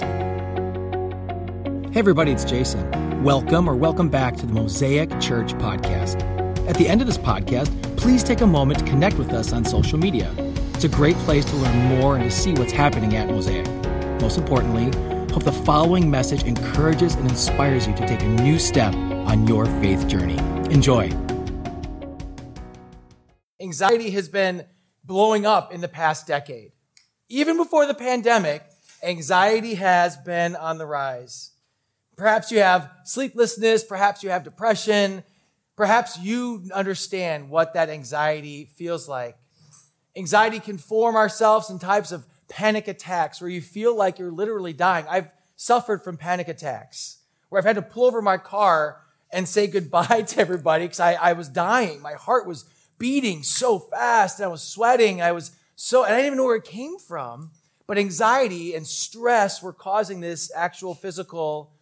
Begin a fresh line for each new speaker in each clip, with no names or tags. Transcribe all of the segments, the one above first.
Hey, everybody, it's Jason. Welcome or welcome back to the Mosaic Church Podcast. At the end of this podcast, please take a moment to connect with us on social media. It's a great place to learn more and to see what's happening at Mosaic. Most importantly, hope the following message encourages and inspires you to take a new step on your faith journey. Enjoy.
Anxiety has been blowing up in the past decade. Even before the pandemic, anxiety has been on the rise. Perhaps you have sleeplessness. Perhaps you have depression. Perhaps you understand what that anxiety feels like. Anxiety can form ourselves in types of panic attacks where you feel like you're literally dying. I've suffered from panic attacks where I've had to pull over my car and say goodbye to everybody because I, I was dying. My heart was beating so fast and I was sweating. I was so, and I didn't even know where it came from. But anxiety and stress were causing this actual physical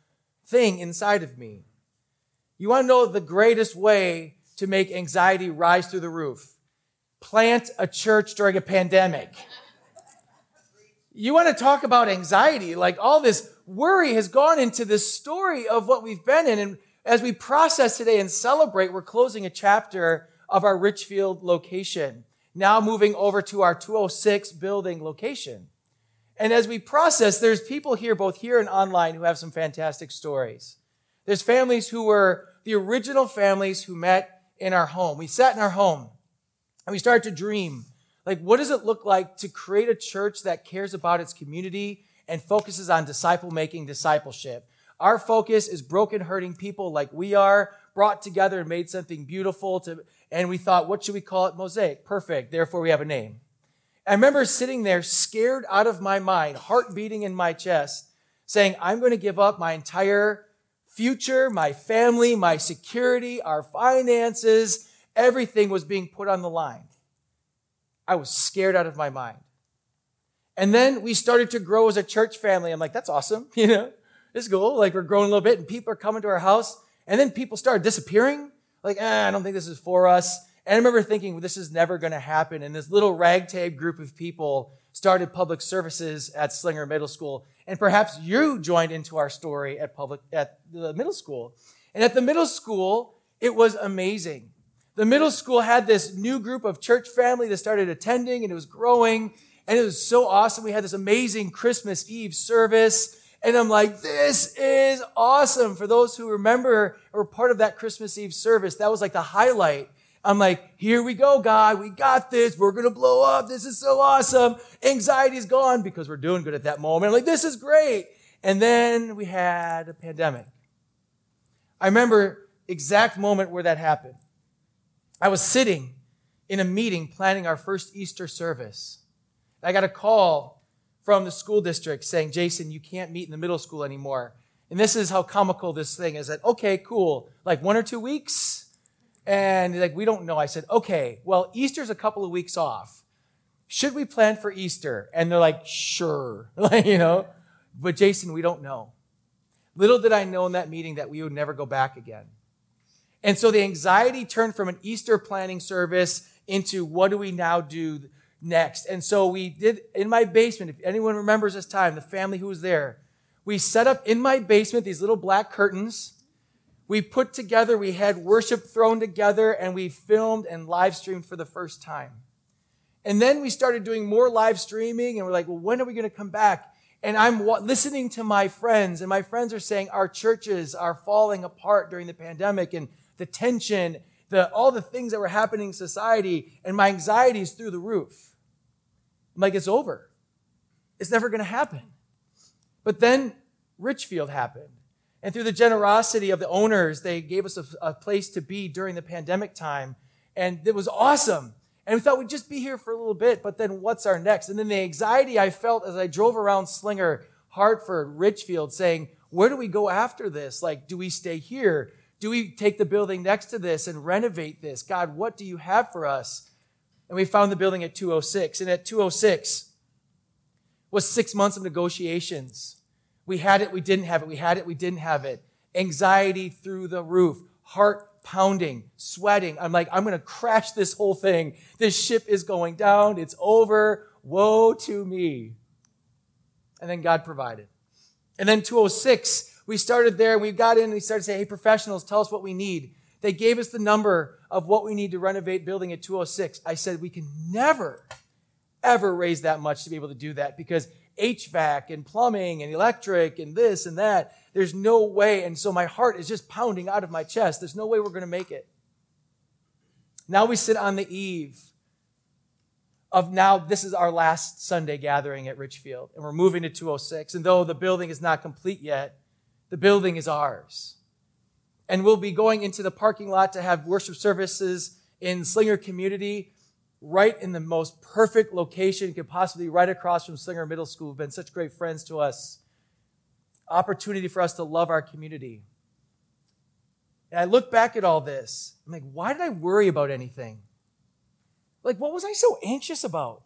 thing inside of me. You want to know the greatest way to make anxiety rise through the roof? Plant a church during a pandemic. You want to talk about anxiety? Like all this worry has gone into this story of what we've been in. And as we process today and celebrate, we're closing a chapter of our Richfield location, now moving over to our 206 building location. And as we process, there's people here, both here and online, who have some fantastic stories. There's families who were the original families who met in our home. We sat in our home and we started to dream. Like, what does it look like to create a church that cares about its community and focuses on disciple making discipleship? Our focus is broken, hurting people like we are, brought together and made something beautiful to, and we thought, what should we call it? Mosaic. Perfect. Therefore, we have a name. I remember sitting there scared out of my mind, heart beating in my chest, saying, I'm going to give up my entire future, my family, my security, our finances, everything was being put on the line. I was scared out of my mind. And then we started to grow as a church family. I'm like, that's awesome. You know, it's cool. Like we're growing a little bit and people are coming to our house. And then people started disappearing. Like, eh, I don't think this is for us. And I remember thinking, well, this is never going to happen. And this little ragtag group of people started public services at Slinger Middle School. And perhaps you joined into our story at public, at the middle school. And at the middle school, it was amazing. The middle school had this new group of church family that started attending and it was growing. And it was so awesome. We had this amazing Christmas Eve service. And I'm like, this is awesome. For those who remember or part of that Christmas Eve service, that was like the highlight I'm like, here we go, God. We got this. We're going to blow up. This is so awesome. Anxiety's gone because we're doing good at that moment. I'm like, this is great. And then we had a pandemic. I remember exact moment where that happened. I was sitting in a meeting planning our first Easter service. I got a call from the school district saying, Jason, you can't meet in the middle school anymore. And this is how comical this thing is that, okay, cool. Like one or two weeks, and like, we don't know. I said, okay, well, Easter's a couple of weeks off. Should we plan for Easter? And they're like, sure. like, you know, but Jason, we don't know. Little did I know in that meeting that we would never go back again. And so the anxiety turned from an Easter planning service into what do we now do next? And so we did in my basement, if anyone remembers this time, the family who was there, we set up in my basement these little black curtains we put together, we had worship thrown together, and we filmed and live streamed for the first time. And then we started doing more live streaming, and we're like, well, when are we going to come back? And I'm listening to my friends, and my friends are saying our churches are falling apart during the pandemic, and the tension, the, all the things that were happening in society, and my anxiety is through the roof. I'm like, it's over. It's never going to happen. But then Richfield happened. And through the generosity of the owners, they gave us a, a, place to be during the pandemic time. And it was awesome. And we thought we'd just be here for a little bit, but then what's our next? And then the anxiety I felt as I drove around Slinger, Hartford, Richfield, saying, where do we go after this? Like, do we stay here? Do we take the building next to this and renovate this? God, what do you have for us? And we found the building at 206. And at 206 was six months of negotiations we had it, we didn't have it. We had it, we didn't have it. Anxiety through the roof, heart pounding, sweating. I'm like, I'm going to crash this whole thing. This ship is going down. It's over. Woe to me. And then God provided. And then 206, we started there. We got in and we started to say, hey, professionals, tell us what we need. They gave us the number of what we need to renovate building at 206. I said, we can never, ever raise that much to be able to do that because HVAC and plumbing and electric and this and that, there's no way. And so my heart is just pounding out of my chest. There's no way we're going to make it. Now we sit on the eve of now this is our last Sunday gathering at Richfield and we're moving to 206. And though the building is not complete yet, the building is ours. And we'll be going into the parking lot to have worship services in Slinger Community, right in the most perfect location you could possibly, right across from Slinger Middle School, who've been such great friends to us. Opportunity for us to love our community. And I look back at all this. I'm like, why did I worry about anything? Like, what was I so anxious about?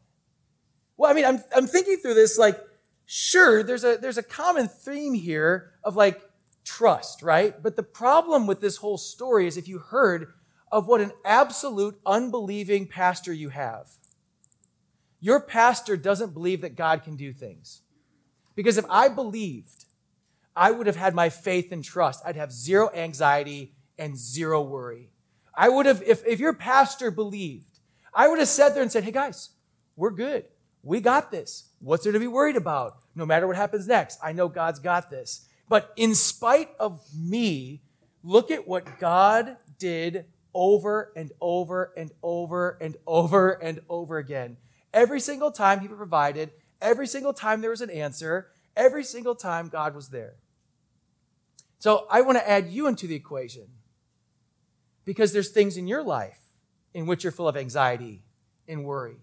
Well, I mean, I'm, I'm thinking through this, like, sure, there's a, there's a common theme here of like trust, right? But the problem with this whole story is if you heard of what an absolute unbelieving pastor you have. Your pastor doesn't believe that God can do things. Because if I believed, I would have had my faith and trust. I'd have zero anxiety and zero worry. I would have, if, if your pastor believed, I would have sat there and said, hey guys, we're good. We got this. What's there to be worried about? No matter what happens next, I know God's got this. But in spite of me, look at what God did over and over and over and over and over again. Every single time He provided, every single time there was an answer, every single time God was there. So I want to add you into the equation because there's things in your life in which you're full of anxiety and worry.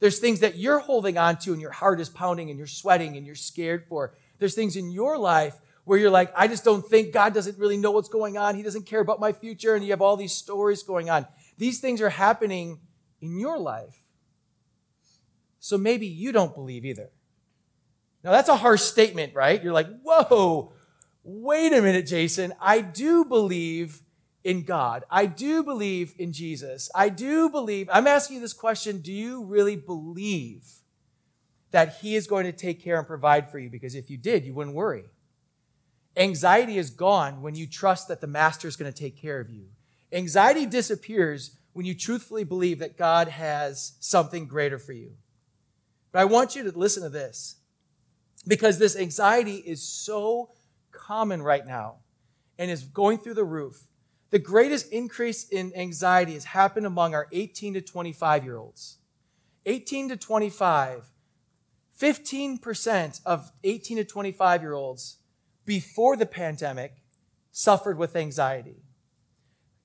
There's things that you're holding on to and your heart is pounding and you're sweating and you're scared for. There's things in your life where you're like, I just don't think God doesn't really know what's going on. He doesn't care about my future. And you have all these stories going on. These things are happening in your life. So maybe you don't believe either. Now that's a harsh statement, right? You're like, whoa, wait a minute, Jason. I do believe in God. I do believe in Jesus. I do believe, I'm asking you this question do you really believe that He is going to take care and provide for you? Because if you did, you wouldn't worry. Anxiety is gone when you trust that the Master is going to take care of you. Anxiety disappears when you truthfully believe that God has something greater for you. But I want you to listen to this because this anxiety is so common right now and is going through the roof the greatest increase in anxiety has happened among our 18 to 25 year olds. 18 to 25, 15% of 18 to 25 year olds before the pandemic suffered with anxiety.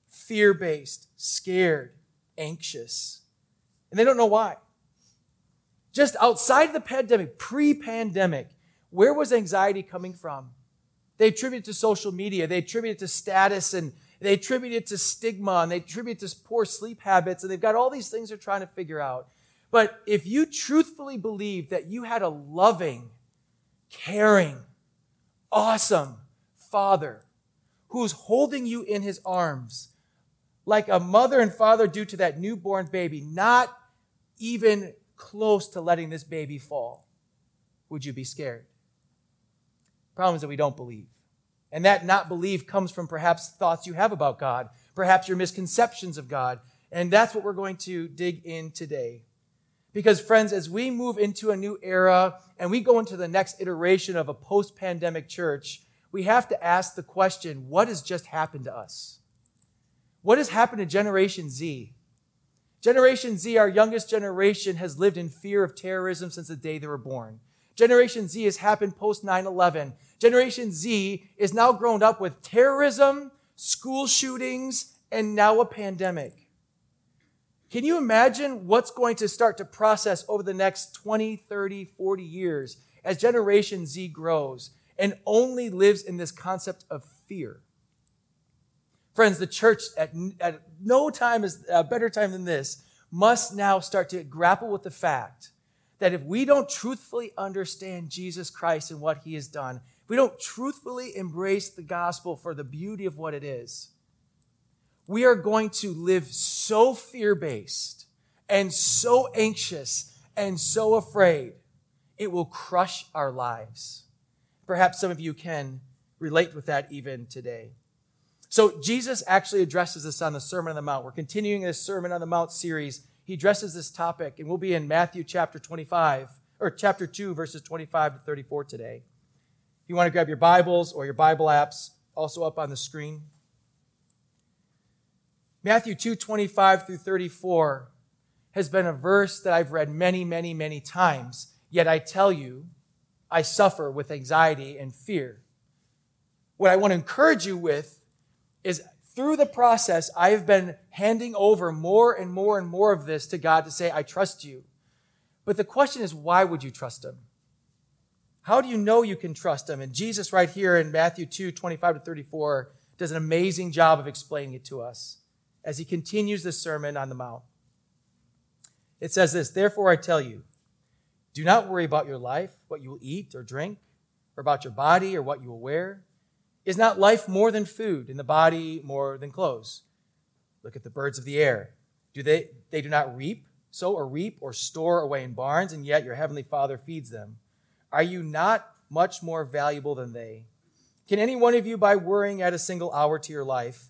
Fear based, scared, anxious. And they don't know why. Just outside the pandemic, pre pandemic, where was anxiety coming from? They attribute it to social media. They attribute it to status and they attribute it to stigma and they attribute it to poor sleep habits and they've got all these things they're trying to figure out. But if you truthfully believe that you had a loving, caring, awesome father who's holding you in his arms like a mother and father do to that newborn baby, not even close to letting this baby fall, would you be scared? Problem is that we don't believe. And that not belief comes from perhaps thoughts you have about God, perhaps your misconceptions of God. And that's what we're going to dig in today. Because, friends, as we move into a new era and we go into the next iteration of a post pandemic church, we have to ask the question what has just happened to us? What has happened to Generation Z? Generation Z, our youngest generation, has lived in fear of terrorism since the day they were born. Generation Z has happened post 9 11. Generation Z is now grown up with terrorism, school shootings, and now a pandemic. Can you imagine what's going to start to process over the next 20, 30, 40 years as Generation Z grows and only lives in this concept of fear? Friends, the church at, at no time is a better time than this must now start to grapple with the fact that if we don't truthfully understand Jesus Christ and what he has done, if we don't truthfully embrace the gospel for the beauty of what it is, we are going to live so fear based and so anxious and so afraid, it will crush our lives. perhaps some of you can relate with that even today. So Jesus actually addresses this on the Sermon on the Mount. We're continuing this Sermon on the Mount series. He addresses this topic, and we'll be in Matthew chapter 25, or chapter 2, verses 25 to 34 today. If you want to grab your Bibles or your Bible apps, also up on the screen. Matthew 2, 25 through 34 has been a verse that I've read many, many, many times. Yet I tell you, I suffer with anxiety and fear. What I want to encourage you with is through the process, I have been handing over more and more and more of this to God to say, I trust you. But the question is, why would you trust Him? How do you know you can trust Him? And Jesus, right here in Matthew 2 25 to 34, does an amazing job of explaining it to us as He continues the Sermon on the Mount. It says this Therefore, I tell you, do not worry about your life, what you will eat or drink, or about your body or what you will wear. Is not life more than food, and the body more than clothes? Look at the birds of the air. Do they, they do not reap, sow, or reap, or store away in barns, and yet your heavenly Father feeds them. Are you not much more valuable than they? Can any one of you, by worrying, add a single hour to your life?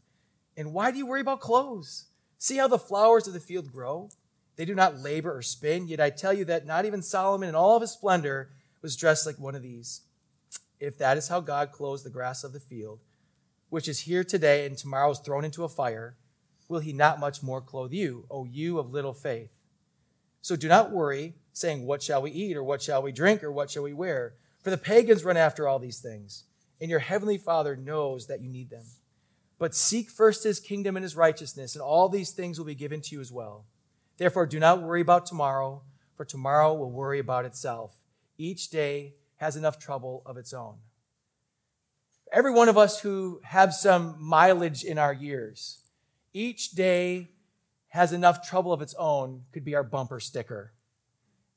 And why do you worry about clothes? See how the flowers of the field grow? They do not labor or spin, yet I tell you that not even Solomon in all of his splendor was dressed like one of these. If that is how God clothes the grass of the field, which is here today and tomorrow is thrown into a fire, will he not much more clothe you, O you of little faith? So do not worry, saying, What shall we eat, or what shall we drink, or what shall we wear? For the pagans run after all these things, and your heavenly Father knows that you need them. But seek first his kingdom and his righteousness, and all these things will be given to you as well. Therefore, do not worry about tomorrow, for tomorrow will worry about itself. Each day has enough trouble of its own. Every one of us who have some mileage in our years, each day has enough trouble of its own could be our bumper sticker.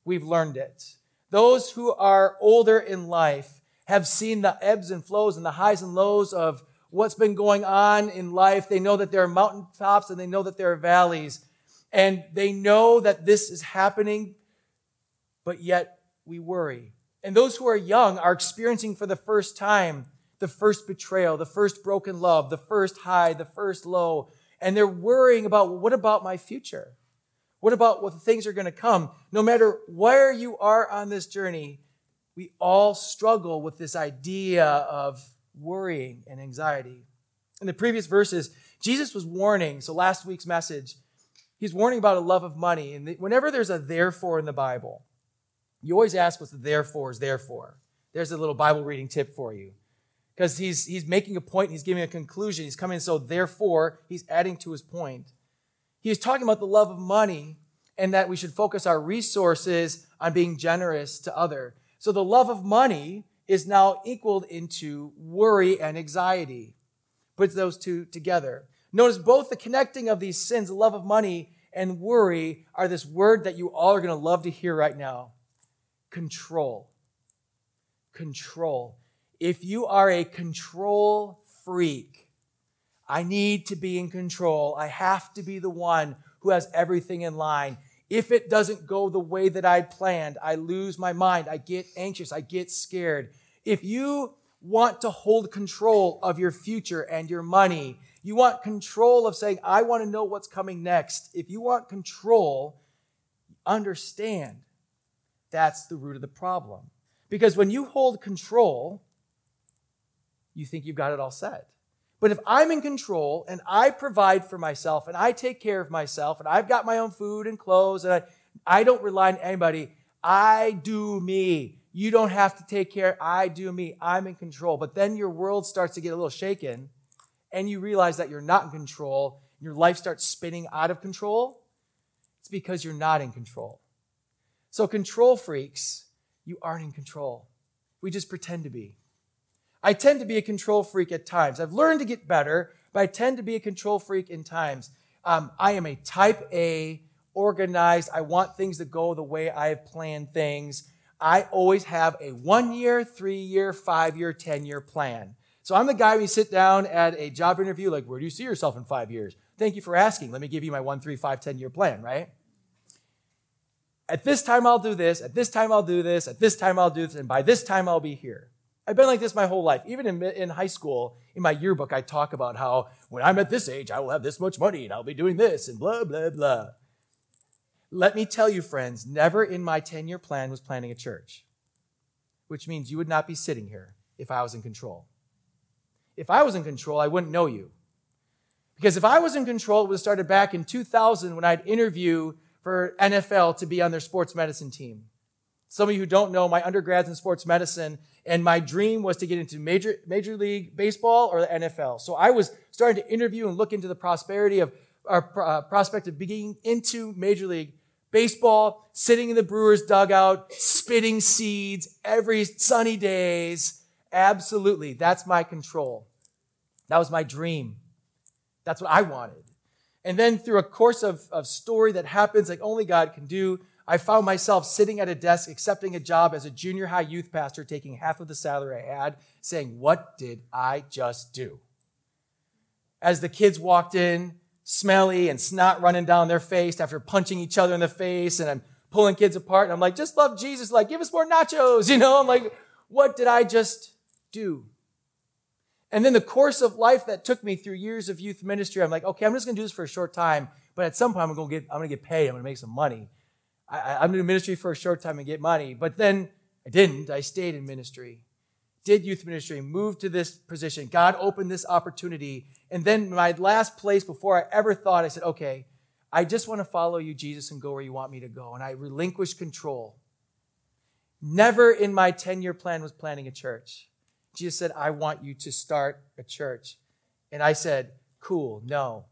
We've learned it. Those who are older in life have seen the ebbs and flows and the highs and lows of what's been going on in life. They know that there are mountaintops and they know that there are valleys and they know that this is happening, but yet we worry. And those who are young are experiencing for the first time the first betrayal, the first broken love, the first high, the first low, and they're worrying about what about my future? What about what things are going to come? No matter where you are on this journey, we all struggle with this idea of worrying and anxiety. In the previous verses, Jesus was warning. So last week's message, he's warning about a love of money. And whenever there's a therefore in the Bible, you always ask what's the therefore is therefore. There's a little Bible reading tip for you. Because he's, he's making a point, he's giving a conclusion, he's coming, so therefore, he's adding to his point. He's talking about the love of money and that we should focus our resources on being generous to other. So the love of money is now equaled into worry and anxiety. Puts those two together. Notice both the connecting of these sins, the love of money and worry, are this word that you all are going to love to hear right now control. Control. If you are a control freak, I need to be in control. I have to be the one who has everything in line. If it doesn't go the way that I planned, I lose my mind. I get anxious. I get scared. If you want to hold control of your future and your money you want control of saying, I want to know what's coming next. If you want control, understand that's the root of the problem. Because when you hold control, you think you've got it all set. But if I'm in control and I provide for myself and I take care of myself and I've got my own food and clothes and I, I don't rely on anybody, I do me. You don't have to take care. I do me. I'm in control. But then your world starts to get a little shaken and you realize that you're not in control, your life starts spinning out of control, it's because you're not in control. So, control freaks, you aren't in control. We just pretend to be. I tend to be a control freak at times. I've learned to get better, but I tend to be a control freak in times. Um, I am a type A, organized. I want things to go the way I have planned things. I always have a one year, three year, five year, 10 year plan. So I'm the guy we sit down at a job interview, like, where do you see yourself in five years? Thank you for asking. Let me give you my one, three, five, 10 year plan, right? At this time, I'll do this. At this time, I'll do this. At this time, I'll do this. And by this time, I'll be here. I've been like this my whole life. Even in, in high school, in my yearbook, I talk about how when I'm at this age, I will have this much money and I'll be doing this and blah, blah, blah. Let me tell you, friends, never in my 10 year plan was planning a church, which means you would not be sitting here if I was in control. If I was in control, I wouldn't know you. Because if I was in control, it would have started back in 2000 when I'd interview for NFL to be on their sports medicine team. Some of you who don't know, my undergrad's in sports medicine, and my dream was to get into Major, Major League Baseball or the NFL. So I was starting to interview and look into the prosperity of our uh, prospect of being into Major League Baseball, sitting in the Brewers dugout, spitting seeds every sunny days. Absolutely. That's my control. That was my dream. That's what I wanted. And then through a course of, of story that happens like only God can do, I found myself sitting at a desk accepting a job as a junior high youth pastor, taking half of the salary I had, saying, What did I just do? As the kids walked in, smelly and snot running down their face after punching each other in the face, and I'm pulling kids apart, and I'm like, Just love Jesus, like, give us more nachos, you know? I'm like, What did I just do? And then the course of life that took me through years of youth ministry, I'm like, okay, I'm just to do this for a short time, but at some point I'm to get, I'm to get paid. I'm to make some money. I, I'm in ministry for a short time and get money. But then I didn't. I stayed in ministry, did youth ministry, moved to this position. God opened this opportunity. And then my last place before I ever thought, I said, okay, I just want to follow you, Jesus, and go where you want me to go. And I relinquished control. Never in my 10 year plan was planning a church. Jesus said, I want you to start a church. And I said, cool, no.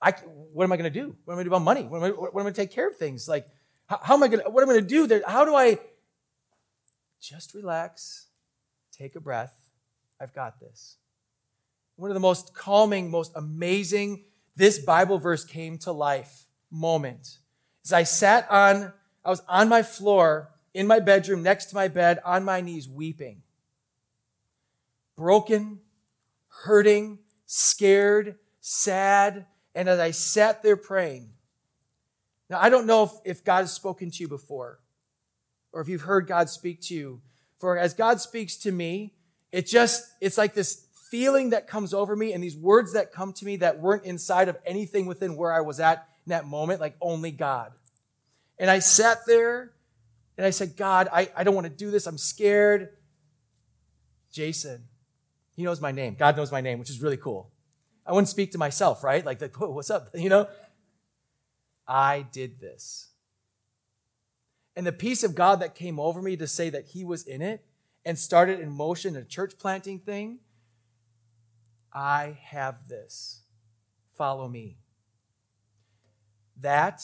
I, what am I going to do? What am I going to do about money? What am I, what am I going to take care of things? Like, how, how am I going to, what am I going to do there? How do I just relax, take a breath? I've got this. One of the most calming, most amazing, this Bible verse came to life moment. As I sat on, I was on my floor in my bedroom next to my bed on my knees weeping. Broken, hurting, scared, sad, and as I sat there praying, now I don't know if, if God has spoken to you before or if you've heard God speak to you. For as God speaks to me, it just, it's like this feeling that comes over me and these words that come to me that weren't inside of anything within where I was at in that moment, like only God. And I sat there and I said, God, I, I don't want to do this. I'm scared. Jason, he knows my name. God knows my name, which is really cool. I wouldn't speak to myself, right? Like, like what's up? You know? I did this. And the peace of God that came over me to say that He was in it and started in motion a church planting thing, I have this. Follow me. That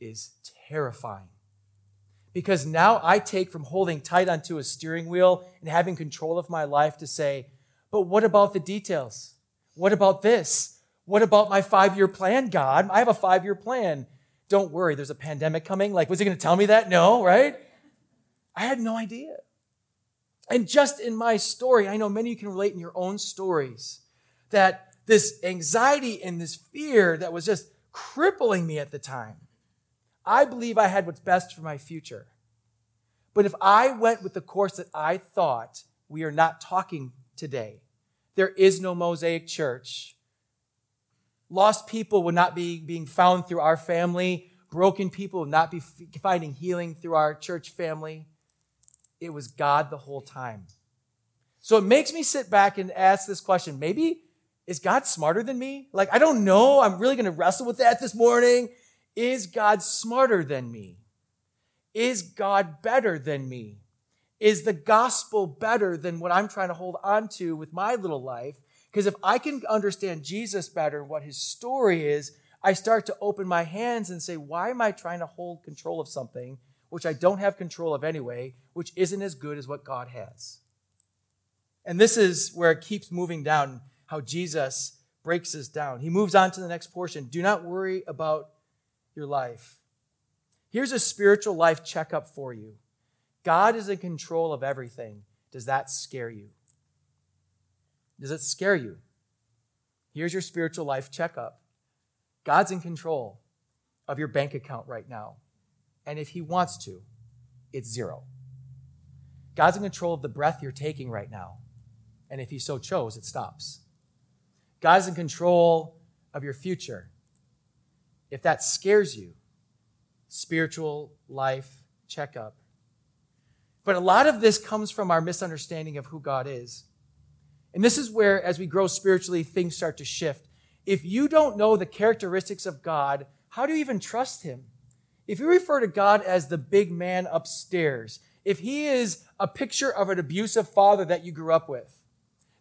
is terrifying. Because now I take from holding tight onto a steering wheel and having control of my life to say, but what about the details? What about this? What about my five year plan, God? I have a five year plan. Don't worry, there's a pandemic coming. Like, was he going to tell me that? No, right? I had no idea. And just in my story, I know many of you can relate in your own stories that this anxiety and this fear that was just crippling me at the time. I believe I had what's best for my future. But if I went with the course that I thought, we are not talking today. There is no Mosaic church. Lost people would not be being found through our family. Broken people would not be finding healing through our church family. It was God the whole time. So it makes me sit back and ask this question. Maybe is God smarter than me? Like, I don't know. I'm really going to wrestle with that this morning. Is God smarter than me? Is God better than me? Is the gospel better than what I'm trying to hold on to with my little life? Because if I can understand Jesus better, and what his story is, I start to open my hands and say, why am I trying to hold control of something which I don't have control of anyway, which isn't as good as what God has? And this is where it keeps moving down, how Jesus breaks us down. He moves on to the next portion. Do not worry about your life. Here's a spiritual life checkup for you. God is in control of everything. Does that scare you? Does it scare you? Here's your spiritual life checkup God's in control of your bank account right now. And if He wants to, it's zero. God's in control of the breath you're taking right now. And if He so chose, it stops. God's in control of your future. If that scares you, spiritual life checkup. But a lot of this comes from our misunderstanding of who God is. And this is where, as we grow spiritually, things start to shift. If you don't know the characteristics of God, how do you even trust Him? If you refer to God as the big man upstairs, if He is a picture of an abusive father that you grew up with,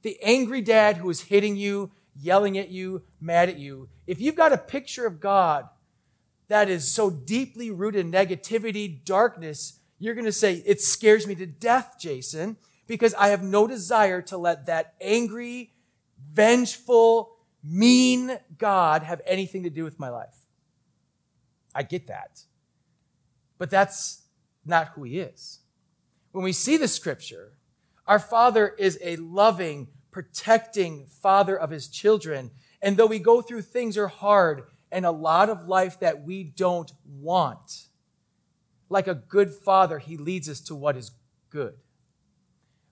the angry dad who is hitting you, yelling at you, mad at you, if you've got a picture of God that is so deeply rooted in negativity, darkness, you're going to say, It scares me to death, Jason, because I have no desire to let that angry, vengeful, mean God have anything to do with my life. I get that. But that's not who he is. When we see the scripture, our Father is a loving, protecting Father of his children. And though we go through things are hard and a lot of life that we don't want, like a good father, he leads us to what is good.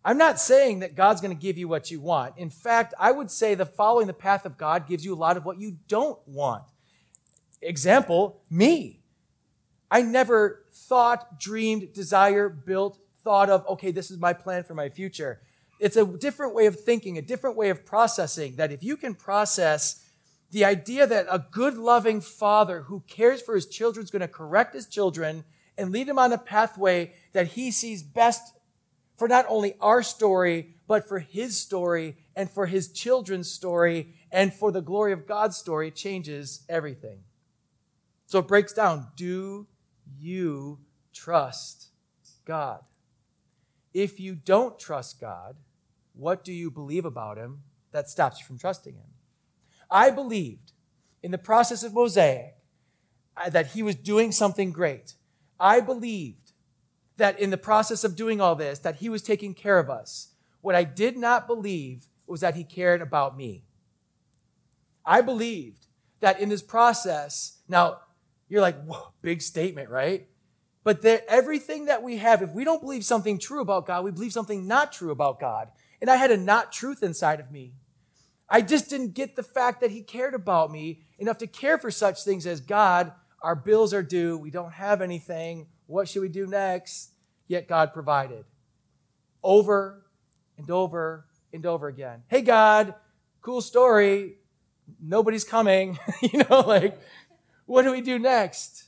I'm not saying that God's going to give you what you want. In fact, I would say the following the path of God gives you a lot of what you don't want. Example, me. I never thought, dreamed, desire, built, thought of, okay, this is my plan for my future. It's a different way of thinking, a different way of processing that if you can process the idea that a good, loving father who cares for his children is going to correct his children and lead him on a pathway that he sees best for not only our story, but for his story and for his children's story and for the glory of God's story, it changes everything. So it breaks down. Do you trust God? If you don't trust God, what do you believe about him that stops you from trusting him? I believed in the process of Mosaic uh, that he was doing something great. I believed that in the process of doing all this, that he was taking care of us. What I did not believe was that he cared about me. I believed that in this process, now you're like, big statement, right? But that everything that we have, if we don't believe something true about God, we believe something not true about God. And I had a not truth inside of me. I just didn't get the fact that he cared about me enough to care for such things as God, our bills are due, we don't have anything, what should we do next? Yet God provided. Over and over and over again. Hey, God, cool story. Nobody's coming. you know, like, what do we do next?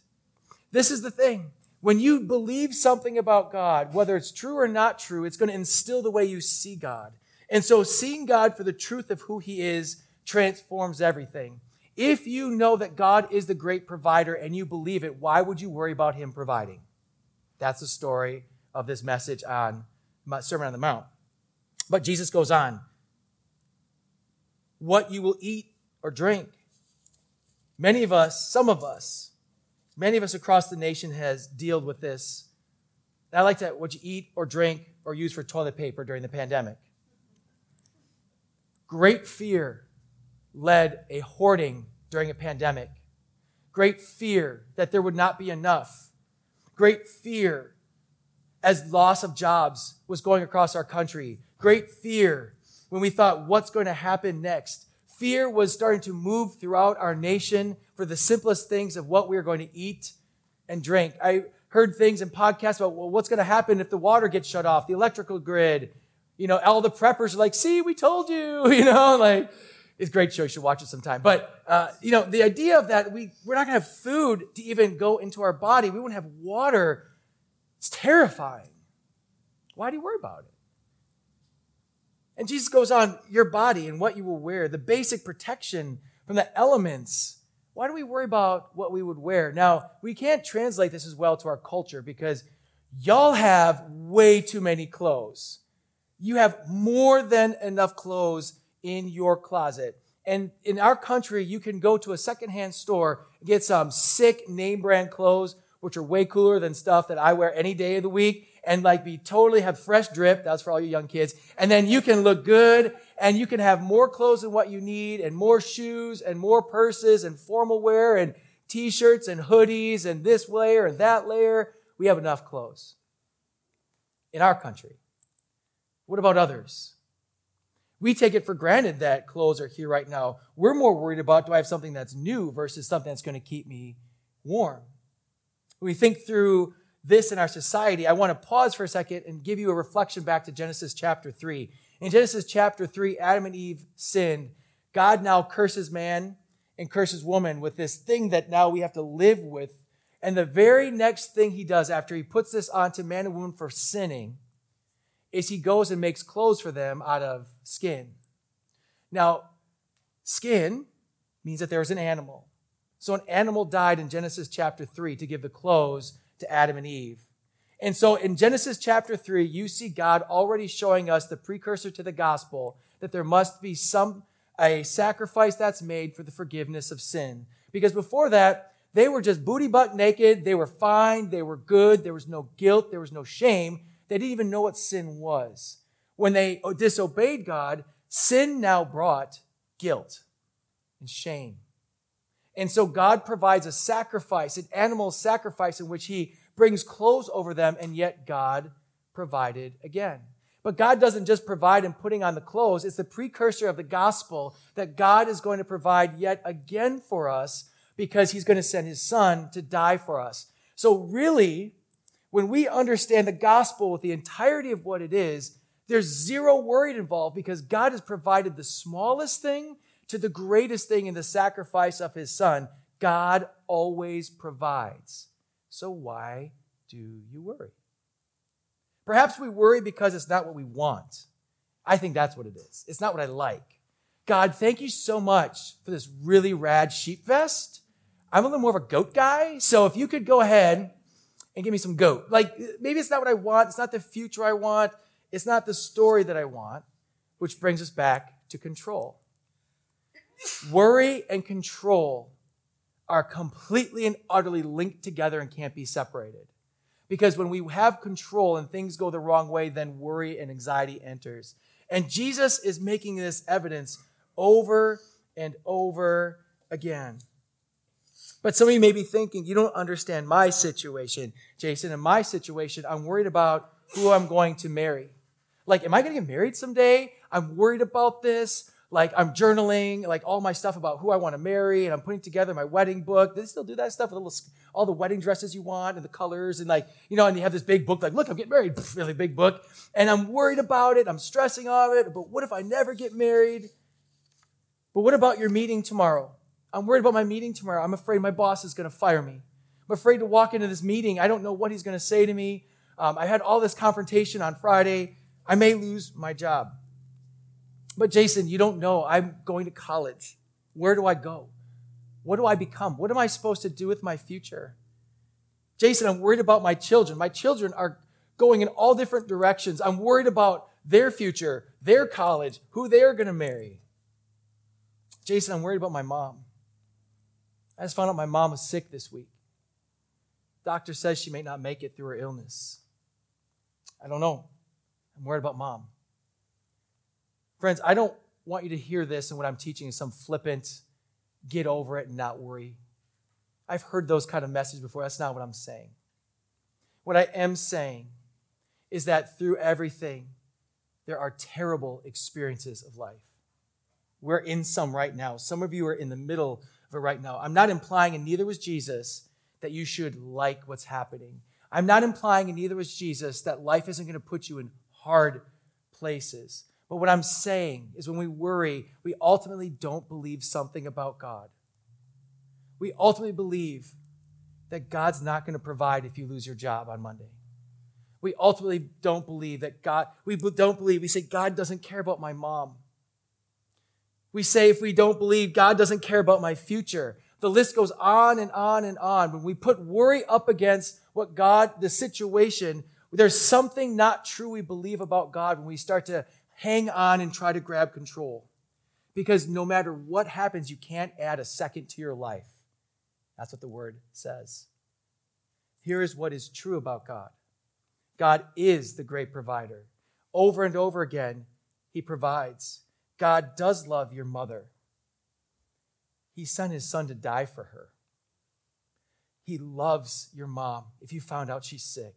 This is the thing. When you believe something about God, whether it's true or not true, it's going to instill the way you see God. And so seeing God for the truth of who he is transforms everything. If you know that God is the great provider and you believe it, why would you worry about him providing? That's the story of this message on Sermon on the Mount. But Jesus goes on. What you will eat or drink. Many of us, some of us, many of us across the nation has dealt with this. And I like that what you eat or drink or use for toilet paper during the pandemic. Great fear led a hoarding during a pandemic. Great fear that there would not be enough. Great fear as loss of jobs was going across our country. Great fear when we thought, what's going to happen next? Fear was starting to move throughout our nation for the simplest things of what we are going to eat and drink. I heard things in podcasts about, well, what's going to happen if the water gets shut off, the electrical grid. You know, all the preppers are like, see, we told you, you know, like, it's a great show. You should watch it sometime. But, uh, you know, the idea of that, we, we're not going to have food to even go into our body. We won't have water it's terrifying. Why do you worry about it? And Jesus goes on, your body and what you will wear, the basic protection from the elements. Why do we worry about what we would wear? Now, we can't translate this as well to our culture because y'all have way too many clothes. You have more than enough clothes in your closet. And in our country, you can go to a secondhand store, get some sick name brand clothes which are way cooler than stuff that I wear any day of the week and like be totally have fresh drip. That's for all you young kids. And then you can look good and you can have more clothes than what you need and more shoes and more purses and formal wear and t-shirts and hoodies and this layer and that layer. We have enough clothes in our country. What about others? We take it for granted that clothes are here right now. We're more worried about do I have something that's new versus something that's going to keep me warm. When we think through this in our society, I want to pause for a second and give you a reflection back to Genesis chapter 3. In Genesis chapter 3, Adam and Eve sinned. God now curses man and curses woman with this thing that now we have to live with. And the very next thing he does after he puts this onto man and woman for sinning is he goes and makes clothes for them out of skin. Now, skin means that there was an animal. So an animal died in Genesis chapter 3 to give the clothes to Adam and Eve. And so in Genesis chapter 3, you see God already showing us the precursor to the gospel that there must be some a sacrifice that's made for the forgiveness of sin. Because before that, they were just booty butt naked, they were fine, they were good, there was no guilt, there was no shame. They didn't even know what sin was. When they disobeyed God, sin now brought guilt and shame. And so God provides a sacrifice, an animal sacrifice in which he brings clothes over them, and yet God provided again. But God doesn't just provide in putting on the clothes, it's the precursor of the gospel that God is going to provide yet again for us because he's going to send his son to die for us. So, really, when we understand the gospel with the entirety of what it is, there's zero worry involved because God has provided the smallest thing to the greatest thing in the sacrifice of his son. God always provides. So why do you worry? Perhaps we worry because it's not what we want. I think that's what it is. It's not what I like. God, thank you so much for this really rad sheep vest. I'm a little more of a goat guy. So if you could go ahead and give me some goat. Like, maybe it's not what I want. It's not the future I want. It's not the story that I want, which brings us back to control. Worry and control are completely and utterly linked together and can't be separated. Because when we have control and things go the wrong way, then worry and anxiety enters. And Jesus is making this evidence over and over again. But some of you may be thinking, you don't understand my situation, Jason. In my situation, I'm worried about who I'm going to marry. Like, am I going to get married someday? I'm worried about this. Like, I'm journaling, like all my stuff about who I want to marry, and I'm putting together my wedding book. They still do that stuff with little, all the wedding dresses you want and the colors, and like, you know, and you have this big book, like, look, I'm getting married, really big book, and I'm worried about it. I'm stressing on it. But what if I never get married? But what about your meeting tomorrow? I'm worried about my meeting tomorrow. I'm afraid my boss is going to fire me. I'm afraid to walk into this meeting. I don't know what he's going to say to me. Um, I had all this confrontation on Friday. I may lose my job. But Jason, you don't know. I'm going to college. Where do I go? What do I become? What am I supposed to do with my future? Jason, I'm worried about my children. My children are going in all different directions. I'm worried about their future, their college, who they're going to marry. Jason, I'm worried about my mom. I just found out my mom was sick this week. Doctor says she may not make it through her illness. I don't know. I'm worried about mom. Friends, I don't want you to hear this and what I'm teaching is some flippant, get over it and not worry. I've heard those kind of messages before. That's not what I'm saying. What I am saying is that through everything, there are terrible experiences of life. We're in some right now. Some of you are in the middle for right now. I'm not implying, and neither was Jesus, that you should like what's happening. I'm not implying, and neither was Jesus, that life isn't going to put you in hard places. But what I'm saying is when we worry, we ultimately don't believe something about God. We ultimately believe that God's not going to provide if you lose your job on Monday. We ultimately don't believe that God, we don't believe, we say, God doesn't care about my mom. We say if we don't believe God doesn't care about my future. The list goes on and on and on. When we put worry up against what God, the situation, there's something not true we believe about God when we start to hang on and try to grab control. Because no matter what happens, you can't add a second to your life. That's what the word says. Here is what is true about God God is the great provider. Over and over again, He provides. God does love your mother. He sent his son to die for her. He loves your mom if you found out she's sick.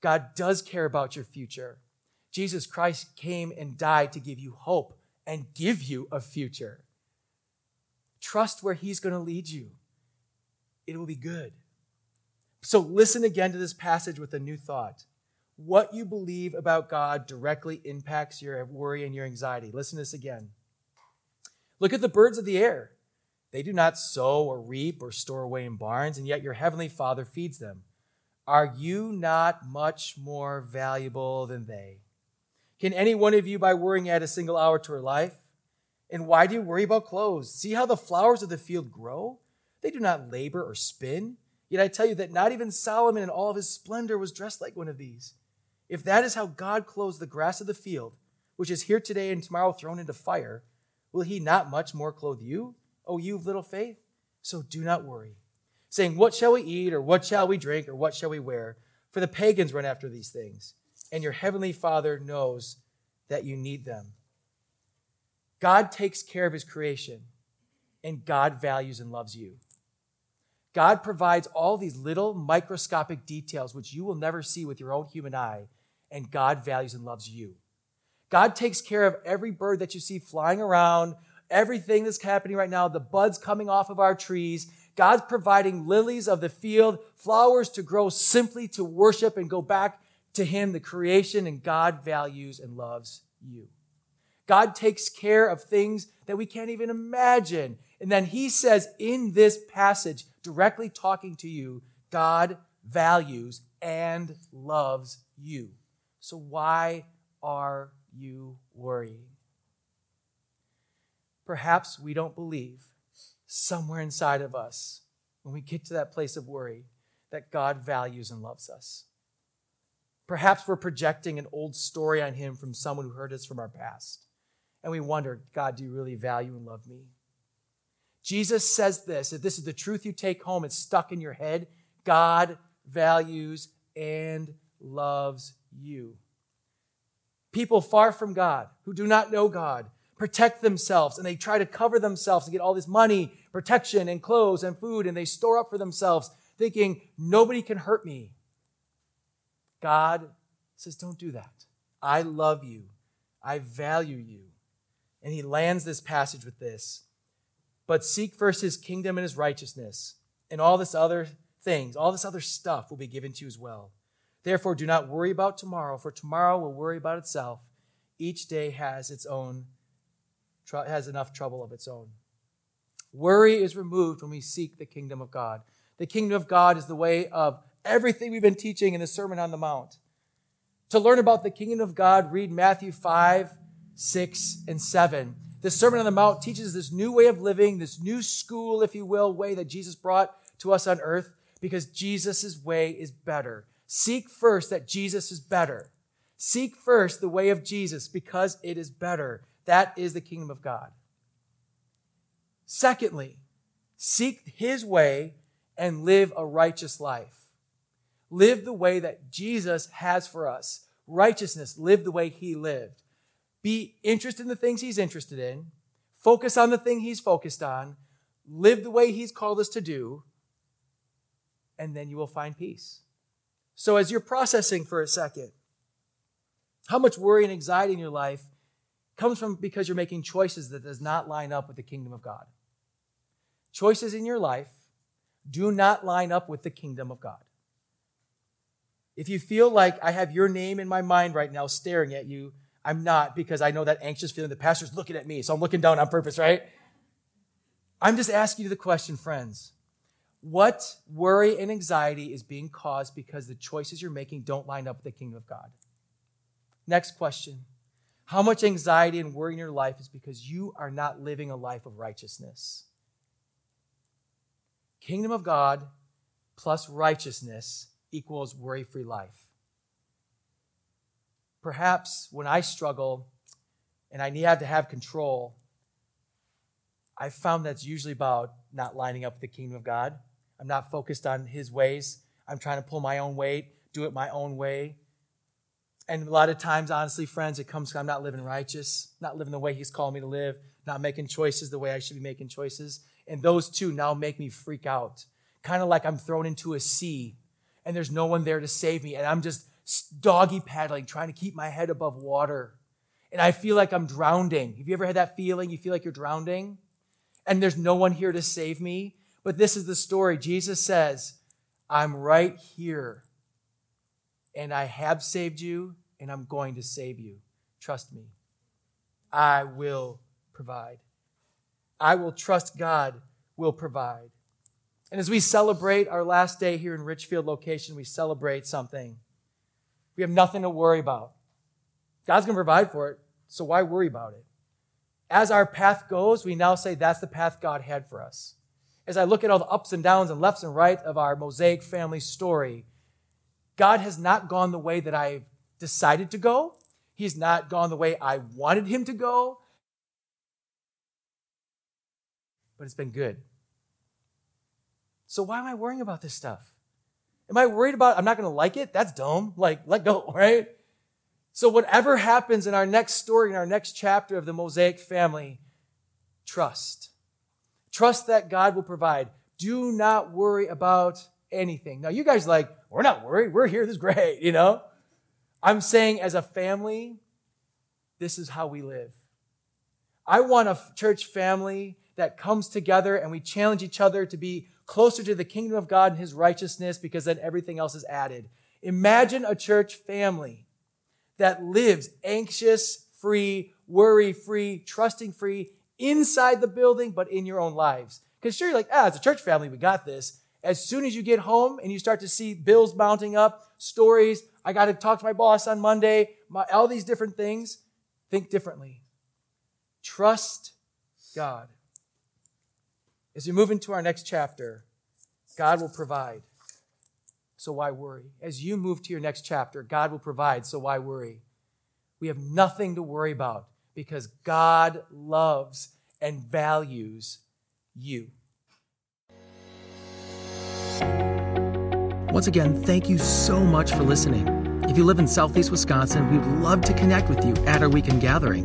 God does care about your future. Jesus Christ came and died to give you hope and give you a future. Trust where He's going to lead you, it will be good. So listen again to this passage with a new thought. What you believe about God directly impacts your worry and your anxiety. Listen to this again. Look at the birds of the air. They do not sow or reap or store away in barns, and yet your heavenly Father feeds them. Are you not much more valuable than they? Can any one of you, by worrying, add a single hour to her life? And why do you worry about clothes? See how the flowers of the field grow? They do not labor or spin. Yet I tell you that not even Solomon in all of his splendor was dressed like one of these. If that is how God clothes the grass of the field, which is here today and tomorrow thrown into fire, will he not much more clothe you, O you of little faith? So do not worry, saying, What shall we eat, or what shall we drink, or what shall we wear? For the pagans run after these things, and your heavenly Father knows that you need them. God takes care of his creation, and God values and loves you. God provides all these little microscopic details which you will never see with your own human eye, and God values and loves you. God takes care of every bird that you see flying around, everything that's happening right now, the buds coming off of our trees. God's providing lilies of the field, flowers to grow simply to worship and go back to Him, the creation, and God values and loves you. God takes care of things that we can't even imagine. And then He says in this passage, directly talking to you, God values and loves you. So why are you worrying? Perhaps we don't believe somewhere inside of us, when we get to that place of worry, that God values and loves us. Perhaps we're projecting an old story on Him from someone who hurt us from our past. And we wonder, God, do you really value and love me? Jesus says this if this is the truth you take home, it's stuck in your head. God values and loves you. People far from God, who do not know God, protect themselves and they try to cover themselves to get all this money, protection, and clothes and food, and they store up for themselves, thinking, nobody can hurt me. God says, don't do that. I love you. I value you. And he lands this passage with this but seek first his kingdom and his righteousness, and all this other things, all this other stuff will be given to you as well. Therefore, do not worry about tomorrow, for tomorrow will worry about itself. Each day has its own has enough trouble of its own. Worry is removed when we seek the kingdom of God. The kingdom of God is the way of everything we've been teaching in the Sermon on the Mount. To learn about the kingdom of God, read Matthew 5, 6, and 7. The Sermon on the Mount teaches this new way of living, this new school, if you will, way that Jesus brought to us on earth because Jesus' way is better. Seek first that Jesus is better. Seek first the way of Jesus because it is better. That is the kingdom of God. Secondly, seek his way and live a righteous life. Live the way that Jesus has for us. Righteousness, live the way he lived. Be interested in the things he's interested in. Focus on the thing he's focused on. Live the way he's called us to do. And then you will find peace. So, as you're processing for a second, how much worry and anxiety in your life comes from because you're making choices that does not line up with the kingdom of God. Choices in your life do not line up with the kingdom of God. If you feel like I have your name in my mind right now staring at you, I'm not because I know that anxious feeling. The pastor's looking at me, so I'm looking down on purpose, right? I'm just asking you the question, friends. What worry and anxiety is being caused because the choices you're making don't line up with the kingdom of God? Next question. How much anxiety and worry in your life is because you are not living a life of righteousness? Kingdom of God plus righteousness equals worry free life perhaps when I struggle and I need to have control, I found that's usually about not lining up with the kingdom of God. I'm not focused on his ways. I'm trying to pull my own weight, do it my own way. And a lot of times, honestly, friends, it comes I'm not living righteous, not living the way he's called me to live, not making choices the way I should be making choices. And those two now make me freak out. Kind of like I'm thrown into a sea and there's no one there to save me. And I'm just doggy paddling, trying to keep my head above water. And I feel like I'm drowning. Have you ever had that feeling? You feel like you're drowning? And there's no one here to save me? But this is the story. Jesus says, I'm right here. And I have saved you, and I'm going to save you. Trust me. I will provide. I will trust God will provide. And as we celebrate our last day here in Richfield location, we celebrate something. We have nothing to worry about. God's going to provide for it, so why worry about it? As our path goes, we now say that's the path God had for us. As I look at all the ups and downs and lefts and right of our Mosaic family story, God has not gone the way that I've decided to go. He's not gone the way I wanted him to go. But it's been good. So why am I worrying about this stuff? Am I worried about I'm not going to like it? That's dumb. Like, let go, right? So whatever happens in our next story, in our next chapter of the Mosaic family, trust. Trust that God will provide. Do not worry about anything. Now, you guys like, we're not worried. We're here. This is great, you know? I'm saying as a family, this is how we live. I want a church family that comes together and we challenge each other to be closer to the kingdom of God and his righteousness because then everything else is added. Imagine a church family that lives anxious free, worry free, trusting free inside the building, but in your own lives. Because sure, you're like, ah, as a church family, we got this. As soon as you get home and you start to see bills mounting up, stories, I got to talk to my boss on Monday, my, all these different things, think differently. Trust God. As we move into our next chapter, God will provide. So why worry? As you move to your next chapter, God will provide. So why worry? We have nothing to worry about because God loves and values you.
Once again, thank you so much for listening. If you live in Southeast Wisconsin, we would love to connect with you at our weekend gathering.